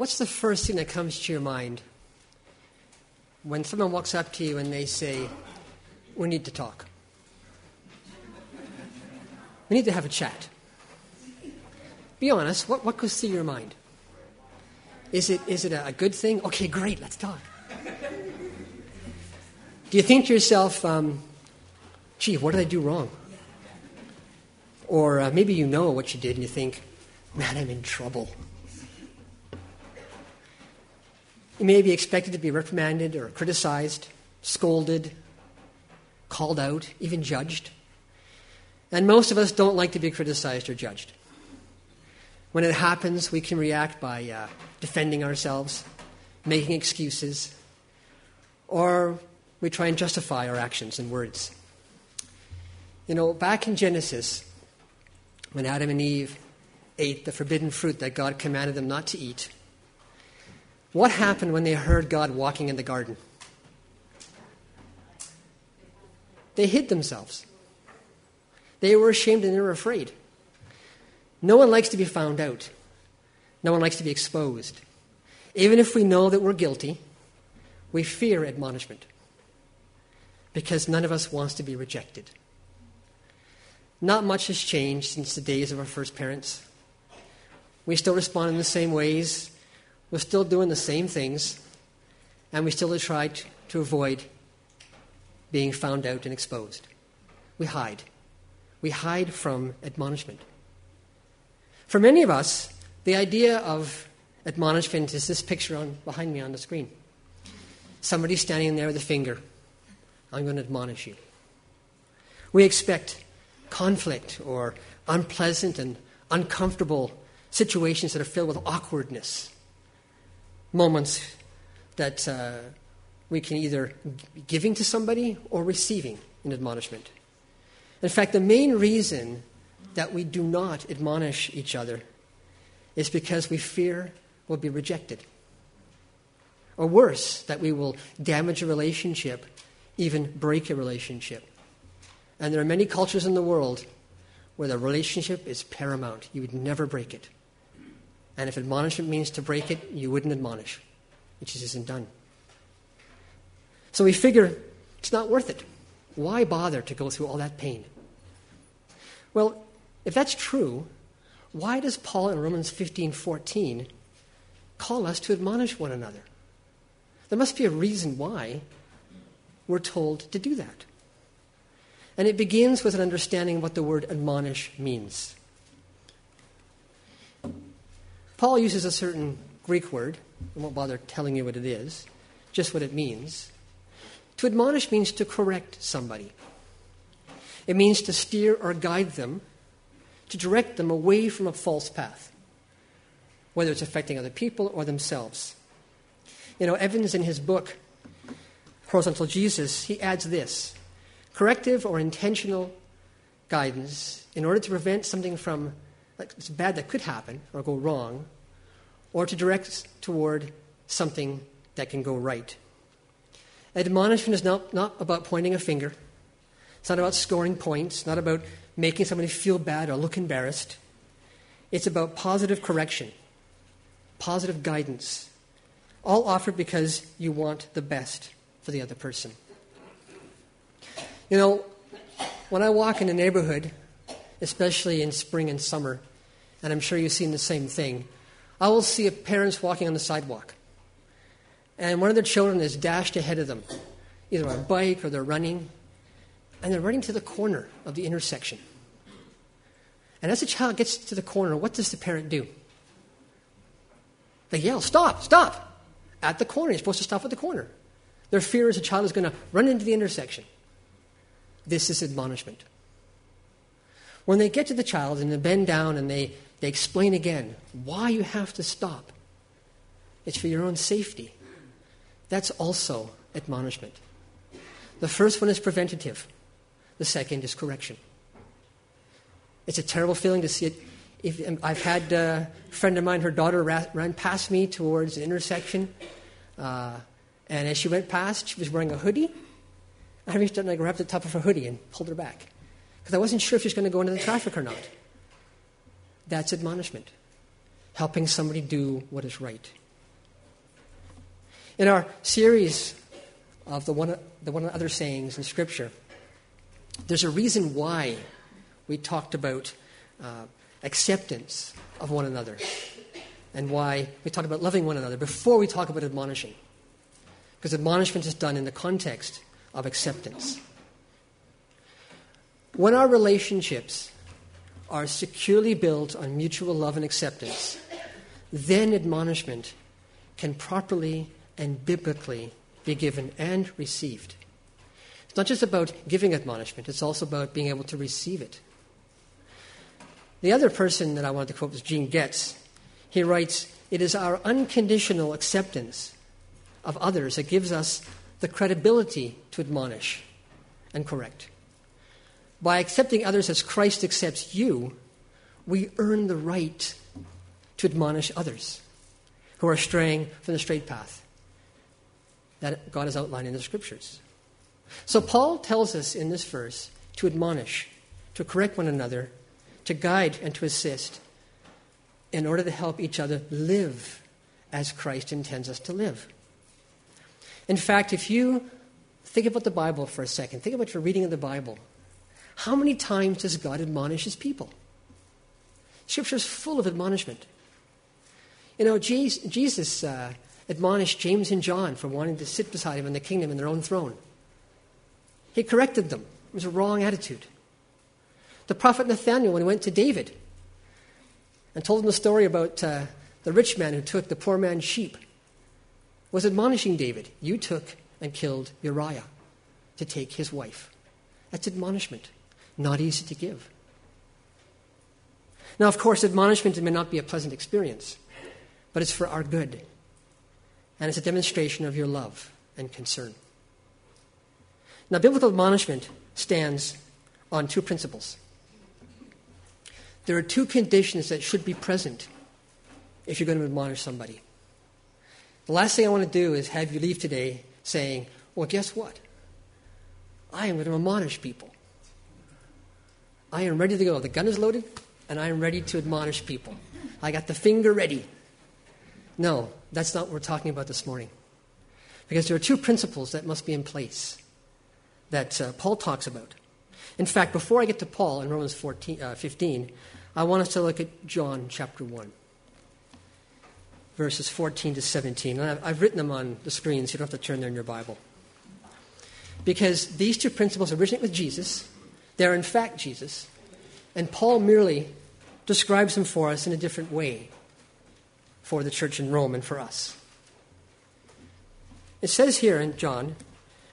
what's the first thing that comes to your mind when someone walks up to you and they say, We need to talk? We need to have a chat. Be honest, what, what goes through your mind? Is it, is it a, good thing? Okay, great, let's talk. Do you think to yourself, um, gee, what did I do wrong? Or uh, maybe you know what you did and you think, man, I'm in trouble. You may be expected to be reprimanded or criticized, scolded, called out, even judged. And most of us don't like to be criticized or judged. When it happens, we can react by uh, defending ourselves, making excuses, or we try and justify our actions and words. You know, back in Genesis, when Adam and Eve ate the forbidden fruit that God commanded them not to eat, what happened when they heard God walking in the garden? They hid themselves. They were ashamed and they were afraid. No one likes to be found out. No one likes to be exposed. Even if we know that we're guilty, we fear admonishment because none of us wants to be rejected. Not much has changed since the days of our first parents. We still respond in the same ways, we're still doing the same things, and we still try to avoid being found out and exposed. We hide. We hide from admonishment. For many of us, the idea of admonishment is this picture on, behind me on the screen. Somebody standing there with a finger. I'm going to admonish you. We expect conflict or unpleasant and uncomfortable situations that are filled with awkwardness, moments that uh, we can either be giving to somebody or receiving an admonishment. In fact, the main reason that we do not admonish each other is because we fear we'll be rejected. Or worse, that we will damage a relationship, even break a relationship. And there are many cultures in the world where the relationship is paramount. You would never break it. And if admonishment means to break it, you wouldn't admonish. It just isn't done. So we figure it's not worth it. Why bother to go through all that pain? Well, if that's true, why does Paul in Romans 15:14 call us to admonish one another? There must be a reason why we're told to do that. And it begins with an understanding of what the word admonish means. Paul uses a certain Greek word. I won't bother telling you what it is, just what it means. To admonish means to correct somebody. It means to steer or guide them to direct them away from a false path, whether it's affecting other people or themselves. You know, Evans, in his book, Horizontal Jesus, he adds this corrective or intentional guidance in order to prevent something from like, it's bad that could happen or go wrong, or to direct toward something that can go right. Admonishment is not, not about pointing a finger. It's not about scoring points, not about making somebody feel bad or look embarrassed. It's about positive correction, positive guidance, all offered because you want the best for the other person. You know, when I walk in a neighborhood, especially in spring and summer, and I'm sure you've seen the same thing, I will see parents walking on the sidewalk. And one of their children is dashed ahead of them, either on a bike or they're running, and they're running to the corner of the intersection. And as the child gets to the corner, what does the parent do? They yell, Stop, stop! At the corner. You're supposed to stop at the corner. Their fear is the child is going to run into the intersection. This is admonishment. When they get to the child and they bend down and they, they explain again why you have to stop, it's for your own safety. That's also admonishment. The first one is preventative, the second is correction. It's a terrible feeling to see it. If, um, I've had uh, a friend of mine, her daughter ran past me towards an intersection, uh, and as she went past, she was wearing a hoodie. I reached out and I grabbed the top of her hoodie and pulled her back because I wasn't sure if she was going to go into the traffic or not. That's admonishment, helping somebody do what is right. In our series of the one, the one other sayings in Scripture, there's a reason why we talked about uh, acceptance of one another and why we talk about loving one another before we talk about admonishing. Because admonishment is done in the context of acceptance. When our relationships are securely built on mutual love and acceptance, then admonishment can properly and biblically be given and received. It's not just about giving admonishment, it's also about being able to receive it. The other person that I wanted to quote was Gene Getz. He writes, It is our unconditional acceptance of others that gives us the credibility to admonish and correct. By accepting others as Christ accepts you, we earn the right to admonish others who are straying from the straight path that God has outlined in the scriptures. So, Paul tells us in this verse to admonish, to correct one another, to guide and to assist in order to help each other live as Christ intends us to live. In fact, if you think about the Bible for a second, think about your reading of the Bible. How many times does God admonish his people? Scripture is full of admonishment. You know, Jesus uh, admonished James and John for wanting to sit beside him in the kingdom in their own throne. He corrected them. It was a wrong attitude. The prophet Nathaniel, when he went to David and told him the story about uh, the rich man who took the poor man's sheep, was admonishing David. You took and killed Uriah to take his wife. That's admonishment, not easy to give. Now, of course, admonishment may not be a pleasant experience, but it's for our good. And it's a demonstration of your love and concern. Now, biblical admonishment stands on two principles. There are two conditions that should be present if you're going to admonish somebody. The last thing I want to do is have you leave today saying, Well, guess what? I am going to admonish people. I am ready to go. The gun is loaded, and I am ready to admonish people. I got the finger ready. No, that's not what we're talking about this morning. Because there are two principles that must be in place that uh, Paul talks about. In fact, before I get to Paul in Romans 14, uh, 15, I want us to look at John chapter 1, verses 14 to 17. And I've, I've written them on the screen, so you don't have to turn there in your Bible. Because these two principles originate with Jesus, they're in fact Jesus, and Paul merely describes them for us in a different way for the church in Rome and for us. It says here in John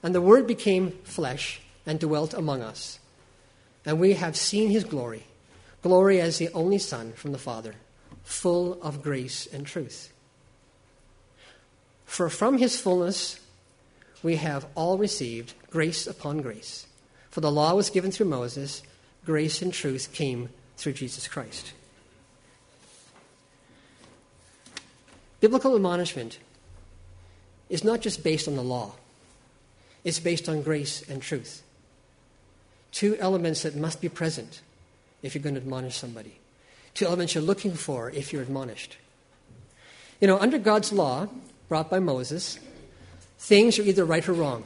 and the Word became flesh and dwelt among us. And we have seen his glory glory as the only Son from the Father, full of grace and truth. For from his fullness we have all received grace upon grace. For the law was given through Moses, grace and truth came through Jesus Christ. Biblical admonishment is not just based on the law. It's based on grace and truth. Two elements that must be present if you're going to admonish somebody. Two elements you're looking for if you're admonished. You know, under God's law, brought by Moses, things are either right or wrong.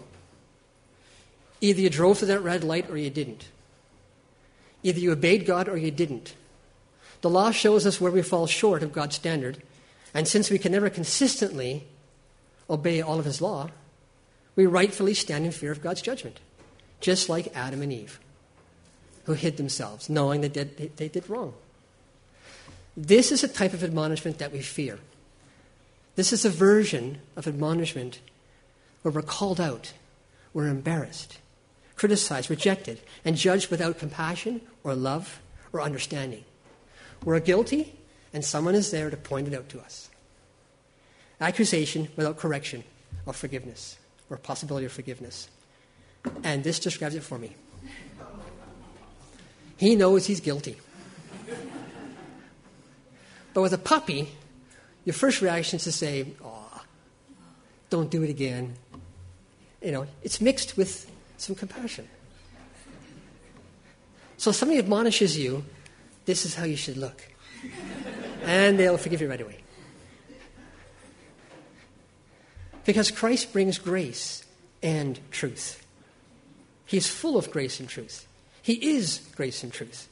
Either you drove through that red light or you didn't. Either you obeyed God or you didn't. The law shows us where we fall short of God's standard, and since we can never consistently obey all of His law, we rightfully stand in fear of God's judgment, just like Adam and Eve, who hid themselves, knowing that they, they did wrong. This is a type of admonishment that we fear. This is a version of admonishment where we're called out, we're embarrassed, criticized, rejected, and judged without compassion or love or understanding. We're guilty, and someone is there to point it out to us. Accusation without correction or forgiveness or possibility of forgiveness. And this describes it for me. He knows he's guilty. But with a puppy, your first reaction is to say, "Oh, don't do it again." You know, it's mixed with some compassion. So somebody admonishes you, this is how you should look. And they'll forgive you right away. Because Christ brings grace and truth. He's full of grace and truth. He is grace and truth.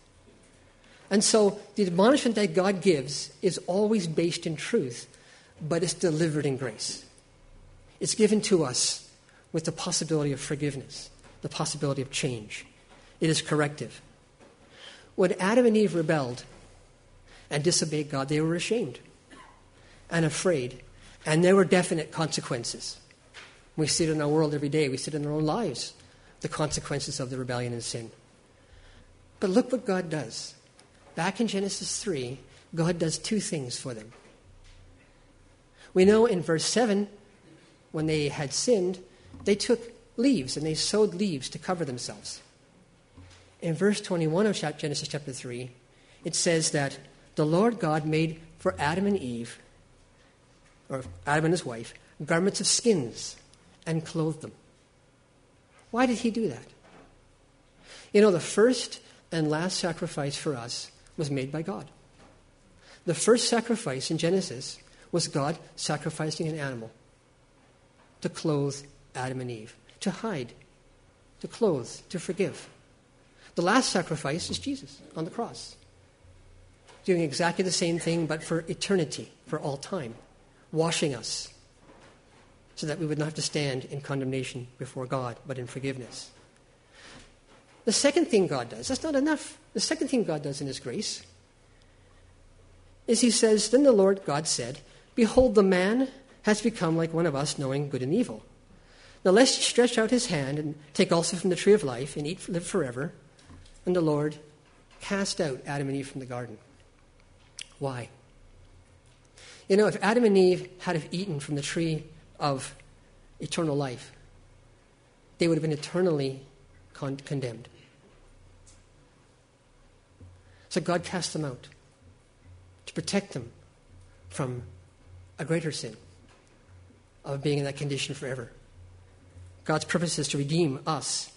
And so the admonishment that God gives is always based in truth, but it's delivered in grace. It's given to us with the possibility of forgiveness, the possibility of change. It is corrective. When Adam and Eve rebelled and disobeyed God, they were ashamed and afraid, and there were definite consequences. We see it in our world every day, we see it in our own lives, the consequences of the rebellion and sin. But look what God does. Back in Genesis 3, God does two things for them. We know in verse 7, when they had sinned, they took leaves and they sewed leaves to cover themselves. In verse 21 of Genesis chapter 3, it says that the Lord God made for Adam and Eve, or Adam and his wife, garments of skins and clothed them. Why did he do that? You know, the first and last sacrifice for us was made by God. The first sacrifice in Genesis was God sacrificing an animal to clothe Adam and Eve, to hide, to clothe, to forgive. The last sacrifice is Jesus on the cross, doing exactly the same thing but for eternity, for all time, washing us so that we would not have to stand in condemnation before God, but in forgiveness. The second thing God does, that's not enough. The second thing God does in His grace is He says, Then the Lord God said, Behold, the man has become like one of us, knowing good and evil. Now lest he stretch out his hand and take also from the tree of life and eat, live forever. And the Lord cast out Adam and Eve from the garden. Why? You know, if Adam and Eve had have eaten from the tree of eternal life, they would have been eternally con- condemned. So God cast them out to protect them from a greater sin of being in that condition forever. God's purposes to redeem us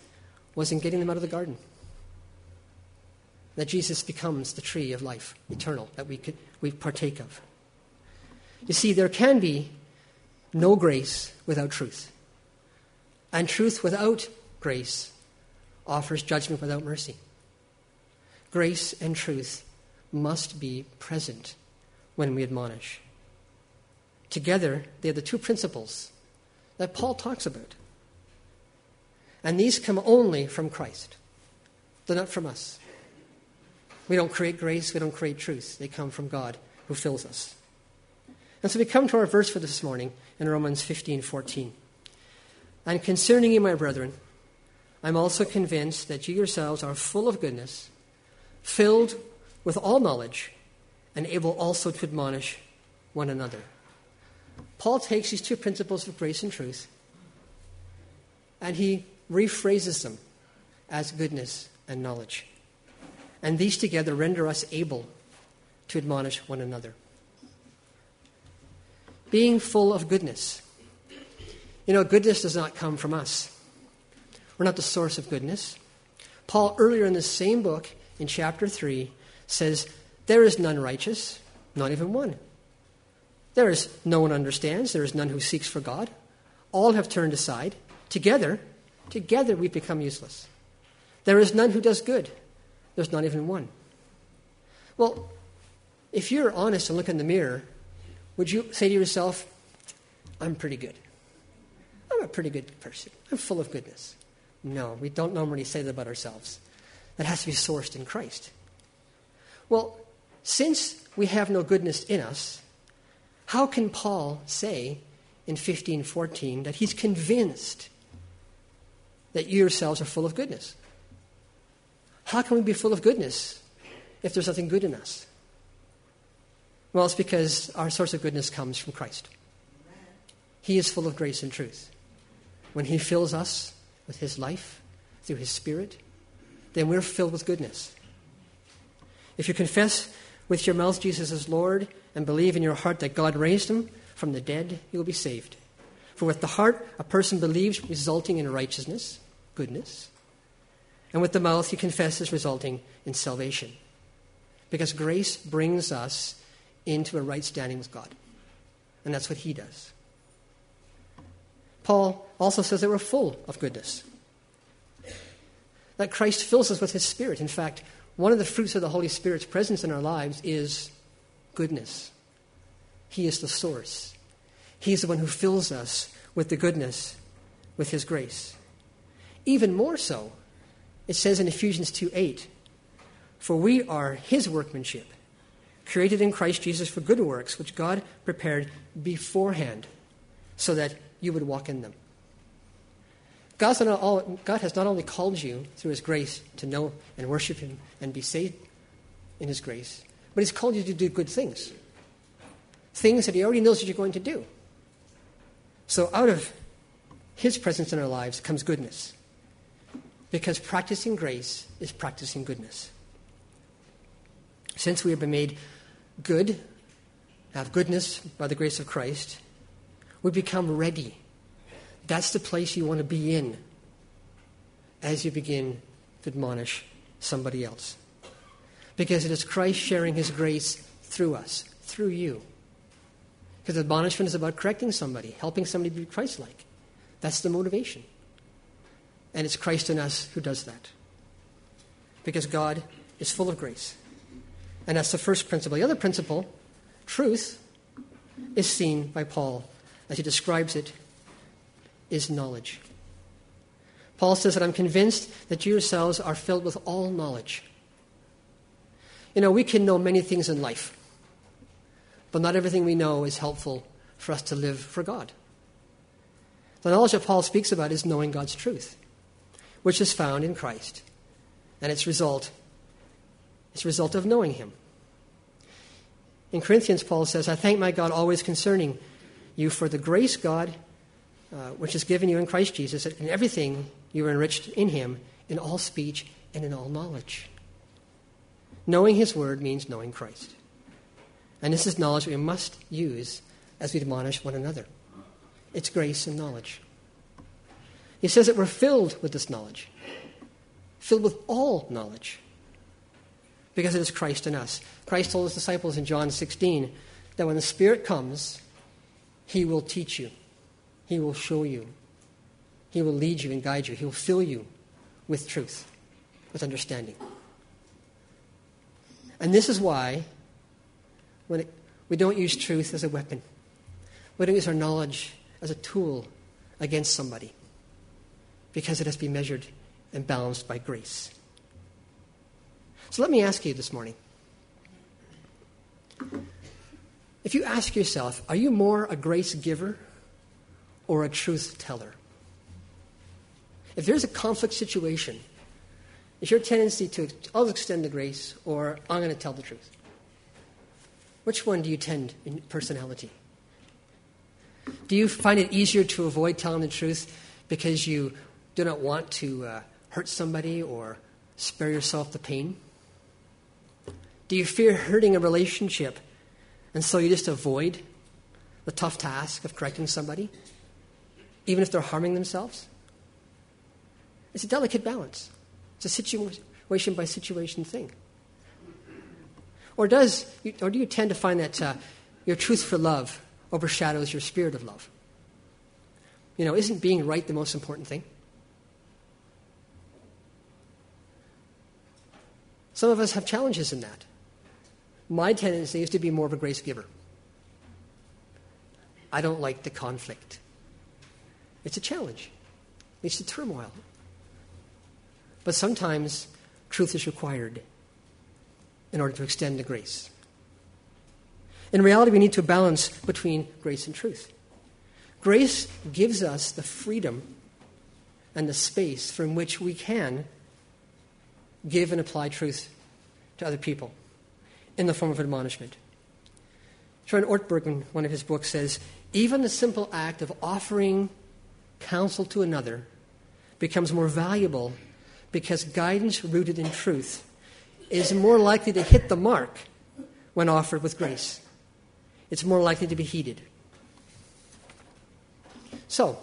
was in getting them out of the garden. That Jesus becomes the tree of life, eternal, that we, could, we partake of. You see, there can be no grace without truth. And truth without grace offers judgment without mercy. Grace and truth must be present when we admonish. Together, they are the two principles that Paul talks about. And these come only from Christ, they're not from us. We don't create grace, we don't create truth. They come from God who fills us. And so we come to our verse for this morning in Romans 15 14. And concerning you, my brethren, I'm also convinced that you yourselves are full of goodness, filled with all knowledge, and able also to admonish one another. Paul takes these two principles of grace and truth and he rephrases them as goodness and knowledge. And these together render us able to admonish one another. Being full of goodness. You know, goodness does not come from us. We're not the source of goodness. Paul, earlier in the same book, in chapter 3, says, There is none righteous, not even one. There is no one understands, there is none who seeks for God. All have turned aside. Together, together we've become useless. There is none who does good. There's not even one. Well, if you're honest and look in the mirror, would you say to yourself, I'm pretty good? I'm a pretty good person. I'm full of goodness. No, we don't normally say that about ourselves. That has to be sourced in Christ. Well, since we have no goodness in us, how can Paul say in 1514 that he's convinced that you yourselves are full of goodness? How can we be full of goodness if there's nothing good in us? Well, it's because our source of goodness comes from Christ. He is full of grace and truth. When He fills us with His life through His Spirit, then we're filled with goodness. If you confess with your mouth Jesus is Lord and believe in your heart that God raised him from the dead, you will be saved. For with the heart a person believes, resulting in righteousness, goodness, and with the mouth he confesses, resulting in salvation. Because grace brings us into a right standing with God. And that's what he does. Paul also says that we're full of goodness. That Christ fills us with his Spirit. In fact, one of the fruits of the Holy Spirit's presence in our lives is goodness. He is the source. He's the one who fills us with the goodness, with his grace. Even more so, it says in Ephesians 2 8, For we are his workmanship, created in Christ Jesus for good works, which God prepared beforehand so that you would walk in them. God has not only called you through his grace to know and worship him and be saved in his grace, but he's called you to do good things. Things that he already knows that you're going to do. So out of his presence in our lives comes goodness. Because practicing grace is practicing goodness. Since we have been made good, have goodness by the grace of Christ, we become ready. That's the place you want to be in as you begin to admonish somebody else. Because it is Christ sharing his grace through us, through you. Because admonishment is about correcting somebody, helping somebody be Christ like. That's the motivation. And it's Christ in us who does that. Because God is full of grace. And that's the first principle. The other principle, truth, is seen by Paul as he describes it, is knowledge. Paul says that I'm convinced that you yourselves are filled with all knowledge. You know, we can know many things in life, but not everything we know is helpful for us to live for God. The knowledge that Paul speaks about is knowing God's truth which is found in Christ. And its result is a result of knowing him. In Corinthians, Paul says, I thank my God always concerning you for the grace God uh, which is given you in Christ Jesus, in everything you are enriched in him, in all speech and in all knowledge. Knowing his word means knowing Christ. And this is knowledge we must use as we admonish one another. It's grace and knowledge. He says that we're filled with this knowledge, filled with all knowledge, because it is Christ in us. Christ told his disciples in John 16 that when the Spirit comes, he will teach you, he will show you, he will lead you and guide you, he will fill you with truth, with understanding. And this is why when it, we don't use truth as a weapon, we don't use our knowledge as a tool against somebody because it has to be measured and balanced by grace. So let me ask you this morning. If you ask yourself, are you more a grace giver or a truth teller? If there's a conflict situation, is your tendency to, I'll extend the grace or I'm going to tell the truth? Which one do you tend in personality? Do you find it easier to avoid telling the truth because you do not want to uh, hurt somebody or spare yourself the pain? Do you fear hurting a relationship and so you just avoid the tough task of correcting somebody, even if they're harming themselves? It's a delicate balance. It's a situation by situation thing. Or does or do you tend to find that uh, your truth for love overshadows your spirit of love? You know, isn't being right the most important thing? Some of us have challenges in that. My tendency is to be more of a grace giver. I don't like the conflict. It's a challenge, it's a turmoil. But sometimes truth is required in order to extend the grace. In reality, we need to balance between grace and truth. Grace gives us the freedom and the space from which we can give and apply truth to other people in the form of admonishment. John Ortberg, in one of his books, says even the simple act of offering counsel to another becomes more valuable because guidance rooted in truth is more likely to hit the mark when offered with grace. It's more likely to be heeded. So,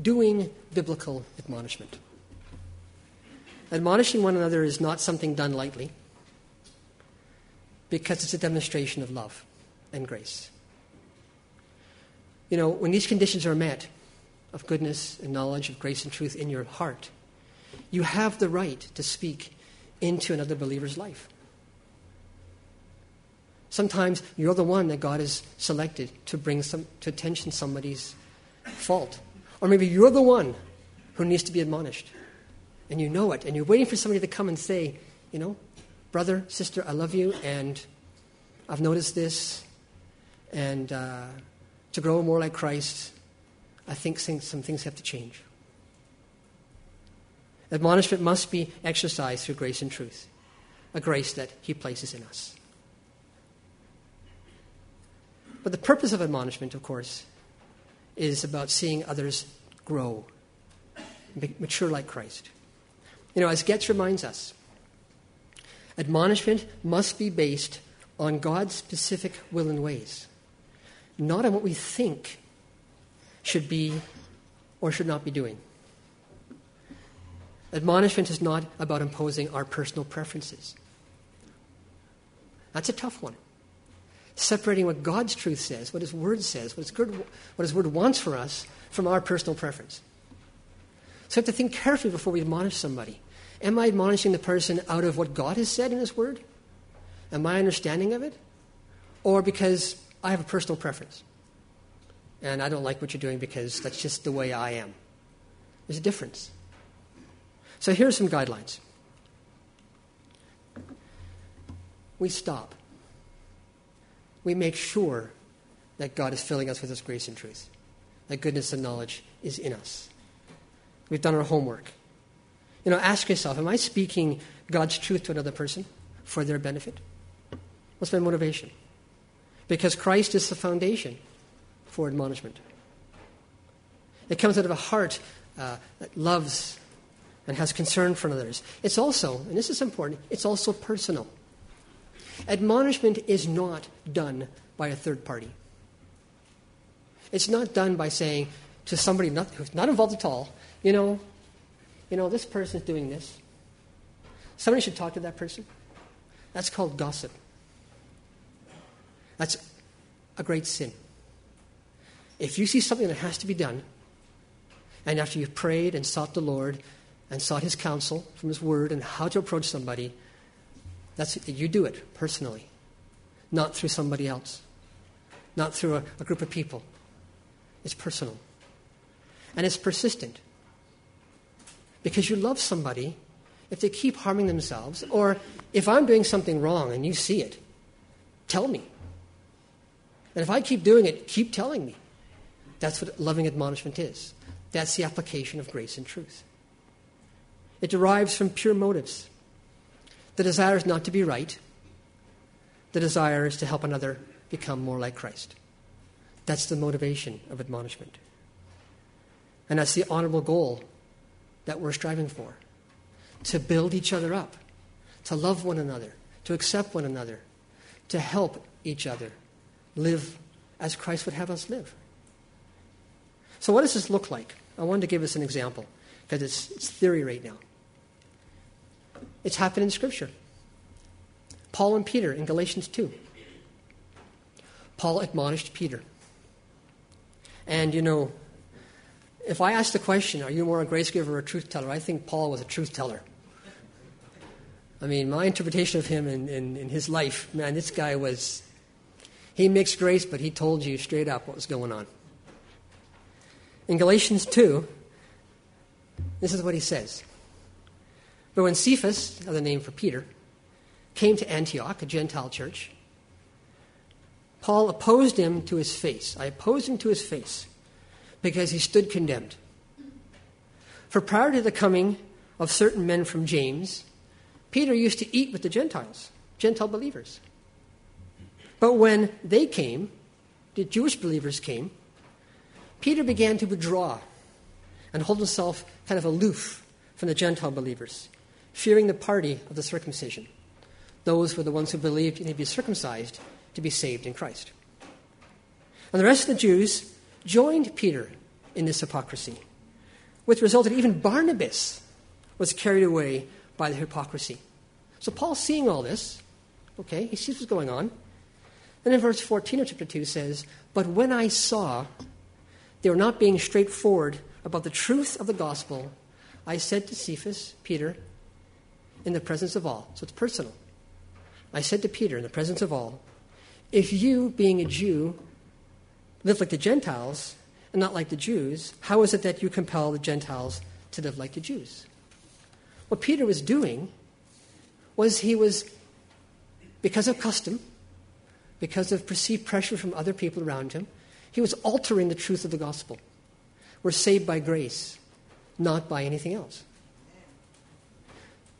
doing biblical admonishment. Admonishing one another is not something done lightly because it's a demonstration of love and grace. You know, when these conditions are met, of goodness and knowledge of grace and truth in your heart, you have the right to speak into another believer's life. Sometimes you're the one that God has selected to bring some, to attention somebody's fault. Or maybe you're the one who needs to be admonished. And you know it. And you're waiting for somebody to come and say, you know, brother, sister, I love you, and I've noticed this. And uh, to grow more like Christ, I think some things have to change. Admonishment must be exercised through grace and truth, a grace that He places in us. But the purpose of admonishment, of course, is about seeing others grow, mature like Christ. You know, as Getz reminds us, admonishment must be based on God's specific will and ways, not on what we think should be or should not be doing. Admonishment is not about imposing our personal preferences. That's a tough one. Separating what God's truth says, what His Word says, what His, good, what His Word wants for us, from our personal preference. So we have to think carefully before we admonish somebody. Am I admonishing the person out of what God has said in His Word? Am I understanding of it? Or because I have a personal preference? And I don't like what you're doing because that's just the way I am. There's a difference. So here are some guidelines. We stop. We make sure that God is filling us with His grace and truth, that goodness and knowledge is in us. We've done our homework. You know, ask yourself Am I speaking God's truth to another person for their benefit? What's my motivation? Because Christ is the foundation for admonishment. It comes out of a heart uh, that loves and has concern for others. It's also, and this is important, it's also personal. Admonishment is not done by a third party. It's not done by saying to somebody not, who's not involved at all, you know, you know, this person's doing this. Somebody should talk to that person. That's called gossip. That's a great sin. If you see something that has to be done, and after you've prayed and sought the Lord and sought His counsel from His Word and how to approach somebody, that's you do it personally, not through somebody else, not through a, a group of people. It's personal, and it's persistent because you love somebody. If they keep harming themselves, or if I'm doing something wrong and you see it, tell me. And if I keep doing it, keep telling me. That's what loving admonishment is. That's the application of grace and truth. It derives from pure motives. The desire is not to be right, the desire is to help another become more like Christ. That's the motivation of admonishment. And that's the honorable goal that we're striving for to build each other up, to love one another, to accept one another, to help each other live as Christ would have us live. So, what does this look like? I wanted to give us an example because it's, it's theory right now. It's happened in Scripture. Paul and Peter in Galatians 2. Paul admonished Peter. And, you know, if I ask the question, are you more a grace giver or a truth teller? I think Paul was a truth teller. I mean, my interpretation of him in, in, in his life, man, this guy was, he mixed grace, but he told you straight up what was going on. In Galatians 2, this is what he says. But when Cephas, another name for Peter, came to Antioch, a Gentile church, Paul opposed him to his face. I opposed him to his face because he stood condemned. For prior to the coming of certain men from James, Peter used to eat with the Gentiles, Gentile believers. But when they came, the Jewish believers came, Peter began to withdraw and hold himself kind of aloof from the Gentile believers, fearing the party of the circumcision. Those were the ones who believed you need to be circumcised to be saved in Christ. And the rest of the Jews joined Peter in this hypocrisy, which resulted even Barnabas was carried away by the hypocrisy. So Paul's seeing all this, okay, he sees what's going on. And in verse 14 of chapter 2 says, But when I saw they were not being straightforward about the truth of the gospel, I said to Cephas, Peter, in the presence of all, so it's personal. I said to Peter, in the presence of all, if you, being a Jew, live like the Gentiles and not like the Jews, how is it that you compel the Gentiles to live like the Jews? What Peter was doing was he was, because of custom, because of perceived pressure from other people around him, he was altering the truth of the gospel. We're saved by grace, not by anything else.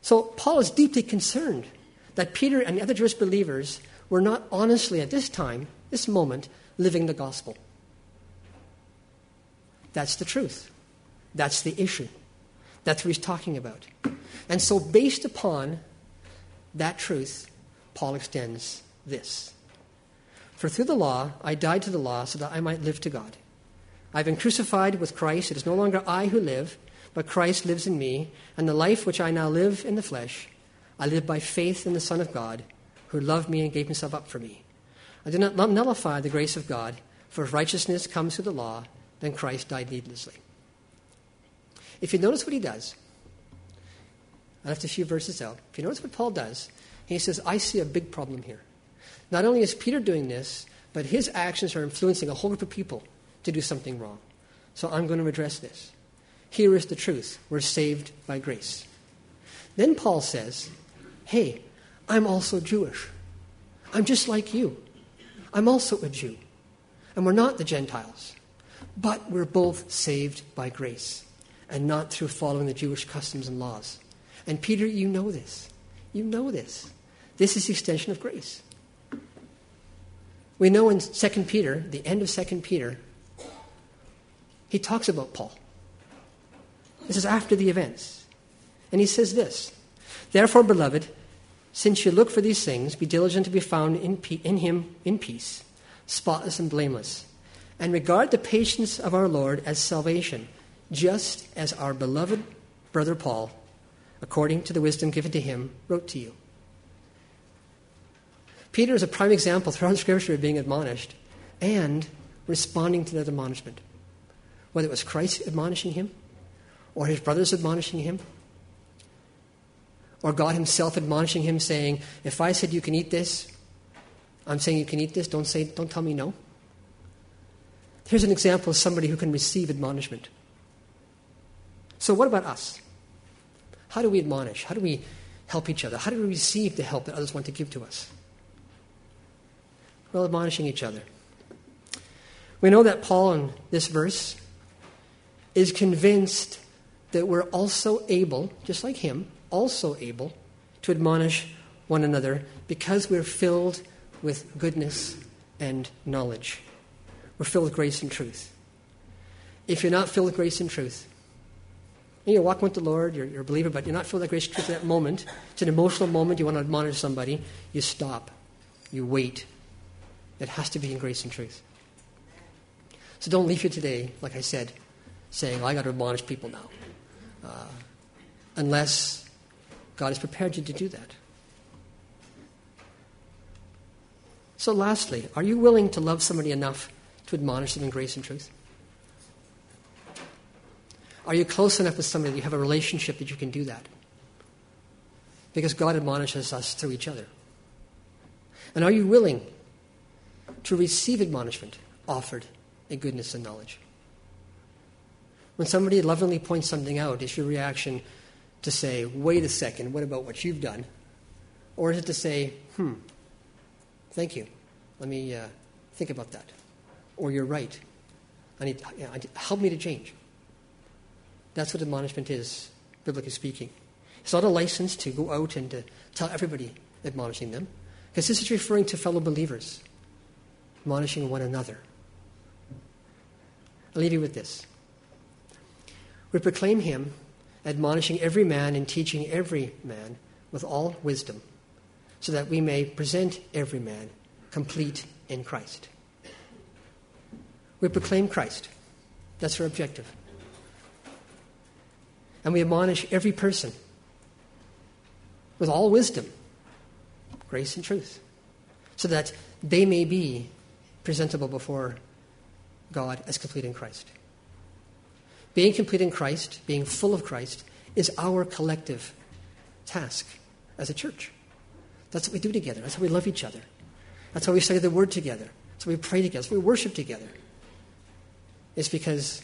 So Paul is deeply concerned that Peter and the other Jewish believers were not honestly at this time, this moment, living the gospel. That's the truth. That's the issue. That's what he's talking about. And so, based upon that truth, Paul extends this. For through the law I died to the law so that I might live to God. I've been crucified with Christ. It is no longer I who live, but Christ lives in me. And the life which I now live in the flesh, I live by faith in the Son of God, who loved me and gave himself up for me. I do not nullify the grace of God, for if righteousness comes through the law, then Christ died needlessly. If you notice what he does, I left a few verses out. If you notice what Paul does, he says, I see a big problem here. Not only is Peter doing this, but his actions are influencing a whole group of people to do something wrong. So I'm going to address this. Here is the truth we're saved by grace. Then Paul says, Hey, I'm also Jewish. I'm just like you. I'm also a Jew. And we're not the Gentiles. But we're both saved by grace and not through following the Jewish customs and laws. And Peter, you know this. You know this. This is the extension of grace. We know in 2 Peter, the end of 2 Peter, he talks about Paul. This is after the events. And he says this Therefore, beloved, since you look for these things, be diligent to be found in, pe- in him in peace, spotless and blameless, and regard the patience of our Lord as salvation, just as our beloved brother Paul, according to the wisdom given to him, wrote to you. Peter is a prime example throughout Scripture of being admonished and responding to that admonishment. Whether it was Christ admonishing him, or his brothers admonishing him, or God Himself admonishing him, saying, If I said you can eat this, I'm saying you can eat this, don't, say, don't tell me no. Here's an example of somebody who can receive admonishment. So, what about us? How do we admonish? How do we help each other? How do we receive the help that others want to give to us? Well, admonishing each other. We know that Paul in this verse is convinced that we're also able, just like him, also able to admonish one another because we're filled with goodness and knowledge. We're filled with grace and truth. If you're not filled with grace and truth, and you're walking with the Lord, you're, you're a believer, but you're not filled with grace and truth at that moment, it's an emotional moment, you want to admonish somebody, you stop, you wait, it has to be in grace and truth. So don't leave here today, like I said, saying, I got to admonish people now. Uh, unless God has prepared you to do that. So, lastly, are you willing to love somebody enough to admonish them in grace and truth? Are you close enough with somebody that you have a relationship that you can do that? Because God admonishes us through each other. And are you willing to receive admonishment offered in goodness and knowledge. When somebody lovingly points something out, is your reaction to say, wait a second, what about what you've done? Or is it to say, hmm, thank you, let me uh, think about that? Or you're right, I need, you know, I need, help me to change. That's what admonishment is, biblically speaking. It's not a license to go out and to tell everybody admonishing them, because this is referring to fellow believers admonishing one another. I'll leave you with this. We proclaim him, admonishing every man and teaching every man with all wisdom, so that we may present every man complete in Christ. We proclaim Christ. That's our objective. And we admonish every person with all wisdom, grace, and truth, so that they may be presentable before God as complete in Christ. Being complete in Christ, being full of Christ, is our collective task as a church. That's what we do together. That's how we love each other. That's how we study the Word together. That's how we pray together. That's how we worship together. It's because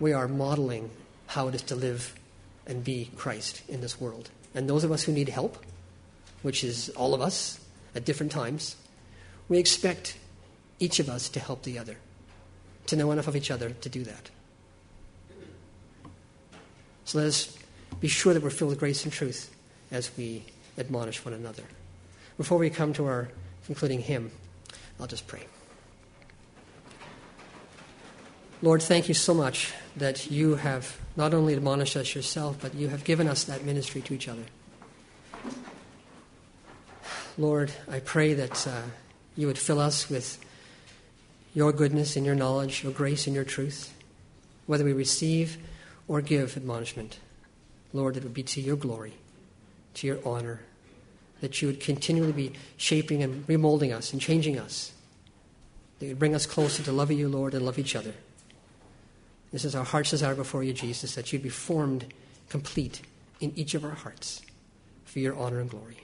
we are modeling how it is to live and be Christ in this world. And those of us who need help, which is all of us at different times, we expect each of us to help the other, to know enough of each other to do that. So let us be sure that we're filled with grace and truth as we admonish one another. Before we come to our concluding hymn, I'll just pray. Lord, thank you so much that you have not only admonished us yourself, but you have given us that ministry to each other. Lord, I pray that uh, you would fill us with your goodness and your knowledge, your grace and your truth, whether we receive or give admonishment. Lord, it would be to your glory, to your honor, that you would continually be shaping and remolding us and changing us. That you would bring us closer to love you, Lord, and love each other. This is our heart's desire before you, Jesus, that you'd be formed complete in each of our hearts for your honor and glory.